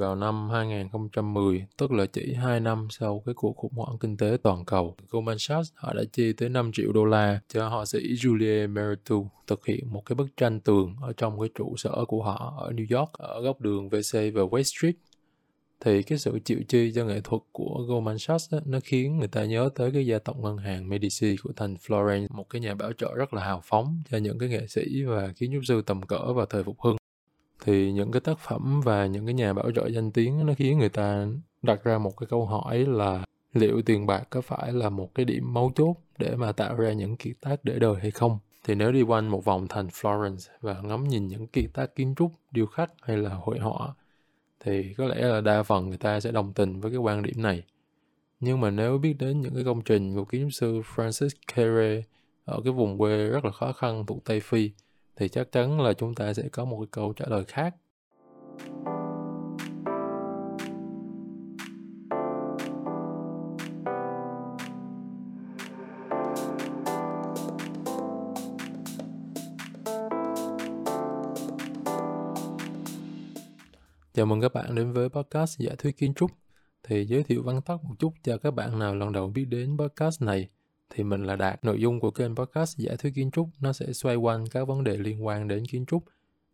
vào năm 2010, tức là chỉ 2 năm sau cái cuộc khủng hoảng kinh tế toàn cầu. Goldman Sachs họ đã chi tới 5 triệu đô la cho họa sĩ Julie Meritu thực hiện một cái bức tranh tường ở trong cái trụ sở của họ ở New York, ở góc đường VC và West Street thì cái sự chịu chi cho nghệ thuật của Goldman Sachs ấy, nó khiến người ta nhớ tới cái gia tộc ngân hàng Medici của thành Florence, một cái nhà bảo trợ rất là hào phóng cho những cái nghệ sĩ và kiến trúc sư tầm cỡ vào thời phục hưng. Thì những cái tác phẩm và những cái nhà bảo trợ danh tiếng nó khiến người ta đặt ra một cái câu hỏi là liệu tiền bạc có phải là một cái điểm mấu chốt để mà tạo ra những kiệt tác để đời hay không? Thì nếu đi quanh một vòng thành Florence và ngắm nhìn những kiệt tác kiến trúc, điêu khắc hay là hội họa thì có lẽ là đa phần người ta sẽ đồng tình với cái quan điểm này. Nhưng mà nếu biết đến những cái công trình của kiến trúc sư Francis Kere ở cái vùng quê rất là khó khăn thuộc Tây Phi thì chắc chắn là chúng ta sẽ có một cái câu trả lời khác. Chào mừng các bạn đến với podcast Giả thuyết kiến trúc. Thì giới thiệu vắn tắt một chút cho các bạn nào lần đầu biết đến podcast này. Thì mình là Đạt. Nội dung của kênh podcast Giả thuyết kiến trúc, nó sẽ xoay quanh các vấn đề liên quan đến kiến trúc.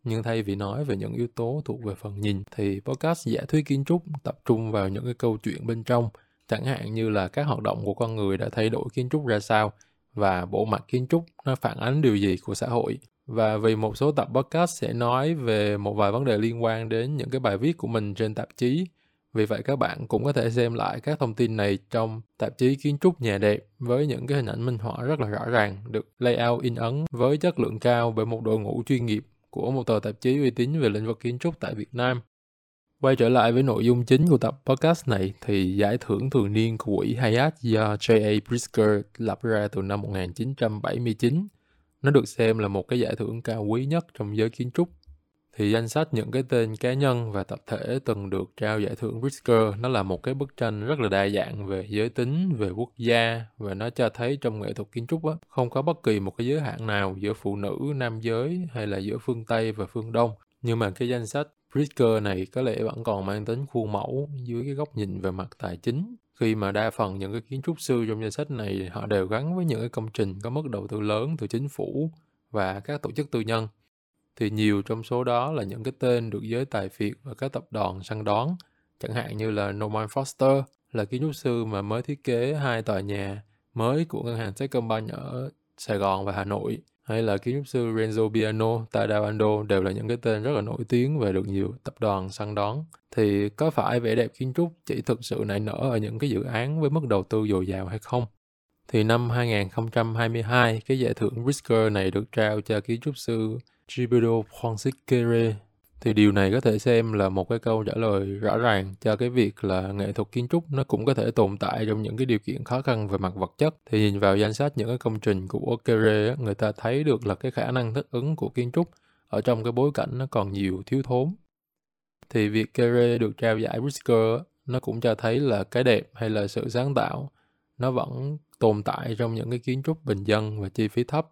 Nhưng thay vì nói về những yếu tố thuộc về phần nhìn, thì podcast Giả thuyết kiến trúc tập trung vào những cái câu chuyện bên trong. Chẳng hạn như là các hoạt động của con người đã thay đổi kiến trúc ra sao và bộ mặt kiến trúc nó phản ánh điều gì của xã hội và vì một số tập podcast sẽ nói về một vài vấn đề liên quan đến những cái bài viết của mình trên tạp chí. Vì vậy các bạn cũng có thể xem lại các thông tin này trong tạp chí kiến trúc nhà đẹp với những cái hình ảnh minh họa rất là rõ ràng, được layout in ấn với chất lượng cao bởi một đội ngũ chuyên nghiệp của một tờ tạp chí uy tín về lĩnh vực kiến trúc tại Việt Nam. Quay trở lại với nội dung chính của tập podcast này thì giải thưởng thường niên của quỹ Hayat do J.A. Brisker lập ra từ năm 1979 nó được xem là một cái giải thưởng cao quý nhất trong giới kiến trúc. Thì danh sách những cái tên cá nhân và tập thể từng được trao giải thưởng Pritzker nó là một cái bức tranh rất là đa dạng về giới tính, về quốc gia và nó cho thấy trong nghệ thuật kiến trúc á, không có bất kỳ một cái giới hạn nào giữa phụ nữ, nam giới hay là giữa phương Tây và phương Đông. Nhưng mà cái danh sách Pritzker này có lẽ vẫn còn mang tính khuôn mẫu dưới cái góc nhìn về mặt tài chính khi mà đa phần những cái kiến trúc sư trong danh sách này họ đều gắn với những cái công trình có mức đầu tư lớn từ chính phủ và các tổ chức tư nhân thì nhiều trong số đó là những cái tên được giới tài phiệt và các tập đoàn săn đón chẳng hạn như là Norman Foster là kiến trúc sư mà mới thiết kế hai tòa nhà mới của ngân hàng Techcombank ở Sài Gòn và Hà Nội hay là kiến trúc sư Renzo Piano, Tadao Ando đều là những cái tên rất là nổi tiếng và được nhiều tập đoàn săn đón. Thì có phải vẻ đẹp kiến trúc chỉ thực sự nảy nở ở những cái dự án với mức đầu tư dồi dào hay không? Thì năm 2022, cái giải thưởng Brisker này được trao cho kiến trúc sư Gilberto Francisquere thì điều này có thể xem là một cái câu trả lời rõ ràng cho cái việc là nghệ thuật kiến trúc nó cũng có thể tồn tại trong những cái điều kiện khó khăn về mặt vật chất. Thì nhìn vào danh sách những cái công trình của Kere người ta thấy được là cái khả năng thích ứng của kiến trúc ở trong cái bối cảnh nó còn nhiều thiếu thốn. Thì việc Kere được trao giải Pritzker nó cũng cho thấy là cái đẹp hay là sự sáng tạo nó vẫn tồn tại trong những cái kiến trúc bình dân và chi phí thấp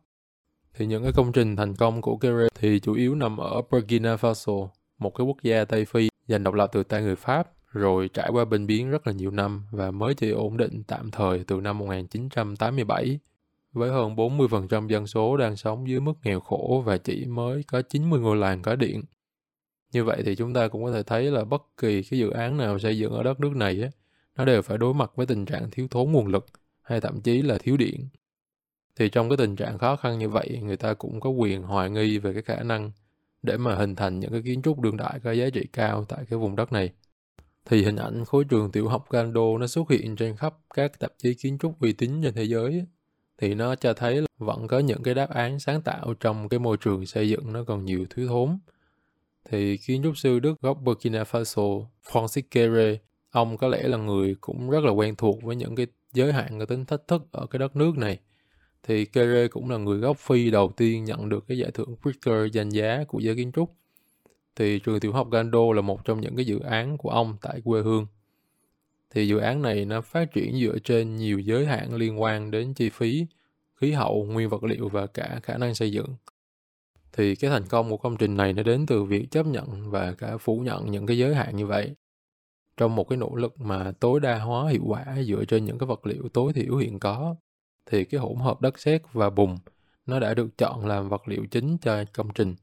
thì những cái công trình thành công của Kere thì chủ yếu nằm ở Burkina Faso, một cái quốc gia Tây Phi giành độc lập từ tay người Pháp rồi trải qua bình biến rất là nhiều năm và mới chỉ ổn định tạm thời từ năm 1987 với hơn 40% dân số đang sống dưới mức nghèo khổ và chỉ mới có 90 ngôi làng có điện. Như vậy thì chúng ta cũng có thể thấy là bất kỳ cái dự án nào xây dựng ở đất nước này á, nó đều phải đối mặt với tình trạng thiếu thốn nguồn lực hay thậm chí là thiếu điện thì trong cái tình trạng khó khăn như vậy, người ta cũng có quyền hoài nghi về cái khả năng để mà hình thành những cái kiến trúc đương đại có giá trị cao tại cái vùng đất này. Thì hình ảnh khối trường tiểu học Gando nó xuất hiện trên khắp các tạp chí kiến trúc uy tín trên thế giới thì nó cho thấy là vẫn có những cái đáp án sáng tạo trong cái môi trường xây dựng nó còn nhiều thiếu thốn. Thì kiến trúc sư Đức gốc Burkina Faso Francis Kere ông có lẽ là người cũng rất là quen thuộc với những cái giới hạn và tính thách thức ở cái đất nước này thì Kere cũng là người gốc Phi đầu tiên nhận được cái giải thưởng Pritzker danh giá của giới kiến trúc. Thì trường tiểu học Gando là một trong những cái dự án của ông tại quê hương. Thì dự án này nó phát triển dựa trên nhiều giới hạn liên quan đến chi phí, khí hậu, nguyên vật liệu và cả khả năng xây dựng. Thì cái thành công của công trình này nó đến từ việc chấp nhận và cả phủ nhận những cái giới hạn như vậy. trong một cái nỗ lực mà tối đa hóa hiệu quả dựa trên những cái vật liệu tối thiểu hiện có thì cái hỗn hợp đất sét và bùn nó đã được chọn làm vật liệu chính cho công trình.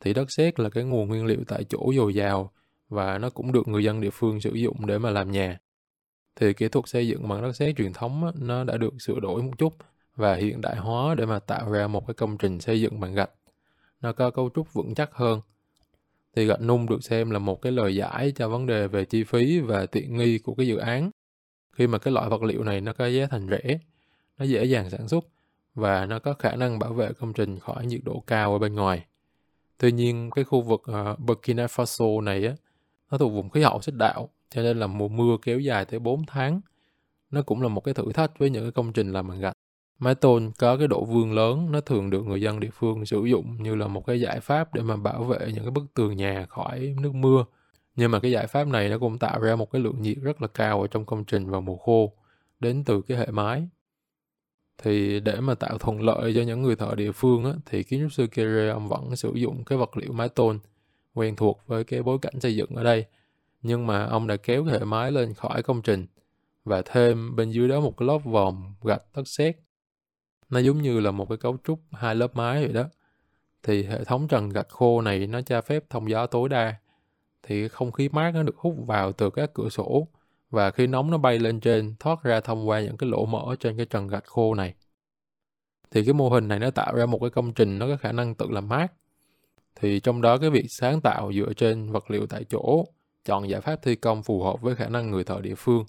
Thì đất sét là cái nguồn nguyên liệu tại chỗ dồi dào và nó cũng được người dân địa phương sử dụng để mà làm nhà. Thì kỹ thuật xây dựng bằng đất sét truyền thống nó đã được sửa đổi một chút và hiện đại hóa để mà tạo ra một cái công trình xây dựng bằng gạch. Nó có cấu trúc vững chắc hơn. Thì gạch nung được xem là một cái lời giải cho vấn đề về chi phí và tiện nghi của cái dự án. Khi mà cái loại vật liệu này nó có giá thành rẻ nó dễ dàng sản xuất và nó có khả năng bảo vệ công trình khỏi nhiệt độ cao ở bên ngoài. Tuy nhiên cái khu vực uh, Burkina Faso này á nó thuộc vùng khí hậu xích đạo cho nên là mùa mưa kéo dài tới 4 tháng. Nó cũng là một cái thử thách với những cái công trình làm bằng gạch. Mái tôn có cái độ vương lớn nó thường được người dân địa phương sử dụng như là một cái giải pháp để mà bảo vệ những cái bức tường nhà khỏi nước mưa. Nhưng mà cái giải pháp này nó cũng tạo ra một cái lượng nhiệt rất là cao ở trong công trình vào mùa khô đến từ cái hệ mái thì để mà tạo thuận lợi cho những người thợ địa phương á, thì kiến trúc sư Kere ông vẫn sử dụng cái vật liệu mái tôn quen thuộc với cái bối cảnh xây dựng ở đây. Nhưng mà ông đã kéo hệ mái lên khỏi công trình và thêm bên dưới đó một cái lớp vòm gạch đất sét. Nó giống như là một cái cấu trúc hai lớp mái vậy đó. Thì hệ thống trần gạch khô này nó cho phép thông gió tối đa thì không khí mát nó được hút vào từ các cửa sổ và khi nóng nó bay lên trên, thoát ra thông qua những cái lỗ mở trên cái trần gạch khô này. Thì cái mô hình này nó tạo ra một cái công trình nó có khả năng tự làm mát. Thì trong đó cái việc sáng tạo dựa trên vật liệu tại chỗ, chọn giải pháp thi công phù hợp với khả năng người thợ địa phương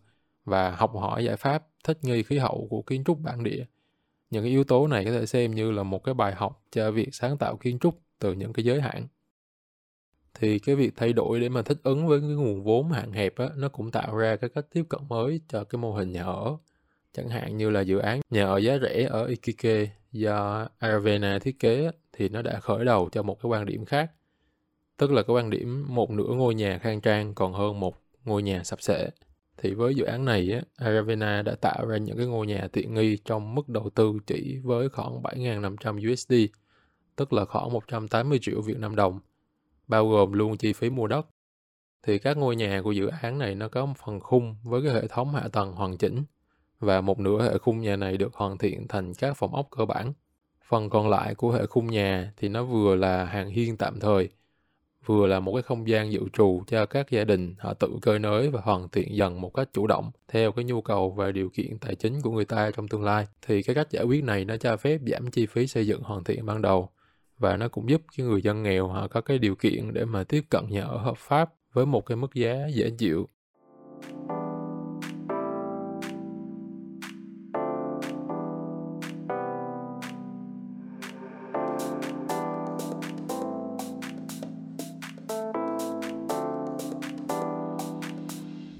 và học hỏi giải pháp thích nghi khí hậu của kiến trúc bản địa. Những cái yếu tố này có thể xem như là một cái bài học cho việc sáng tạo kiến trúc từ những cái giới hạn thì cái việc thay đổi để mà thích ứng với cái nguồn vốn hạn hẹp á nó cũng tạo ra cái cách tiếp cận mới cho cái mô hình nhà ở. Chẳng hạn như là dự án nhà ở giá rẻ ở Ikike do Aravena thiết kế thì nó đã khởi đầu cho một cái quan điểm khác. Tức là cái quan điểm một nửa ngôi nhà khang trang còn hơn một ngôi nhà sập sệ. Thì với dự án này á, Aravena đã tạo ra những cái ngôi nhà tiện nghi trong mức đầu tư chỉ với khoảng 7.500 USD, tức là khoảng 180 triệu Việt Nam đồng, bao gồm luôn chi phí mua đất. Thì các ngôi nhà của dự án này nó có một phần khung với cái hệ thống hạ tầng hoàn chỉnh và một nửa hệ khung nhà này được hoàn thiện thành các phòng ốc cơ bản. Phần còn lại của hệ khung nhà thì nó vừa là hàng hiên tạm thời, vừa là một cái không gian dự trù cho các gia đình họ tự cơi nới và hoàn thiện dần một cách chủ động theo cái nhu cầu và điều kiện tài chính của người ta trong tương lai thì cái cách giải quyết này nó cho phép giảm chi phí xây dựng hoàn thiện ban đầu và nó cũng giúp cho người dân nghèo họ có cái điều kiện để mà tiếp cận nhà ở hợp pháp với một cái mức giá dễ chịu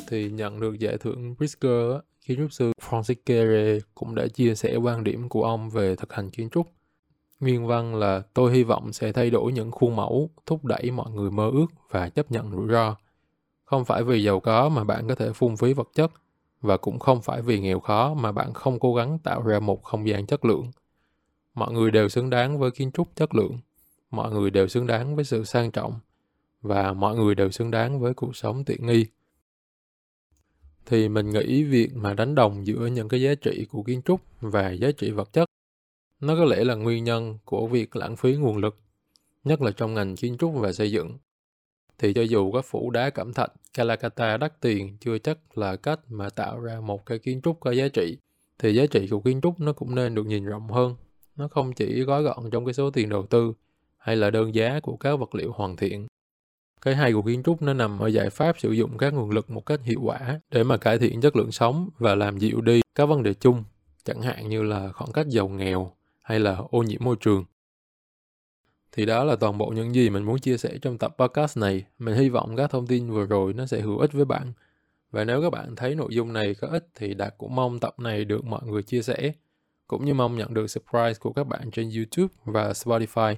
thì nhận được giải thưởng Pritzker, kiến trúc sư Francis Kere cũng đã chia sẻ quan điểm của ông về thực hành kiến trúc. Nguyên văn là tôi hy vọng sẽ thay đổi những khuôn mẫu, thúc đẩy mọi người mơ ước và chấp nhận rủi ro. Không phải vì giàu có mà bạn có thể phung phí vật chất, và cũng không phải vì nghèo khó mà bạn không cố gắng tạo ra một không gian chất lượng. Mọi người đều xứng đáng với kiến trúc chất lượng, mọi người đều xứng đáng với sự sang trọng, và mọi người đều xứng đáng với cuộc sống tiện nghi thì mình nghĩ việc mà đánh đồng giữa những cái giá trị của kiến trúc và giá trị vật chất nó có lẽ là nguyên nhân của việc lãng phí nguồn lực nhất là trong ngành kiến trúc và xây dựng. Thì cho dù các phủ đá cẩm thạch Calacata đắt tiền chưa chắc là cách mà tạo ra một cái kiến trúc có giá trị thì giá trị của kiến trúc nó cũng nên được nhìn rộng hơn. Nó không chỉ gói gọn trong cái số tiền đầu tư hay là đơn giá của các vật liệu hoàn thiện. Cái hay của kiến trúc nó nằm ở giải pháp sử dụng các nguồn lực một cách hiệu quả để mà cải thiện chất lượng sống và làm dịu đi các vấn đề chung, chẳng hạn như là khoảng cách giàu nghèo hay là ô nhiễm môi trường. Thì đó là toàn bộ những gì mình muốn chia sẻ trong tập podcast này. Mình hy vọng các thông tin vừa rồi nó sẽ hữu ích với bạn. Và nếu các bạn thấy nội dung này có ích thì Đạt cũng mong tập này được mọi người chia sẻ, cũng như mong nhận được surprise của các bạn trên YouTube và Spotify.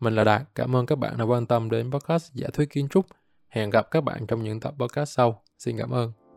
Mình là Đạt, cảm ơn các bạn đã quan tâm đến podcast giả thuyết kiến trúc. Hẹn gặp các bạn trong những tập podcast sau. Xin cảm ơn.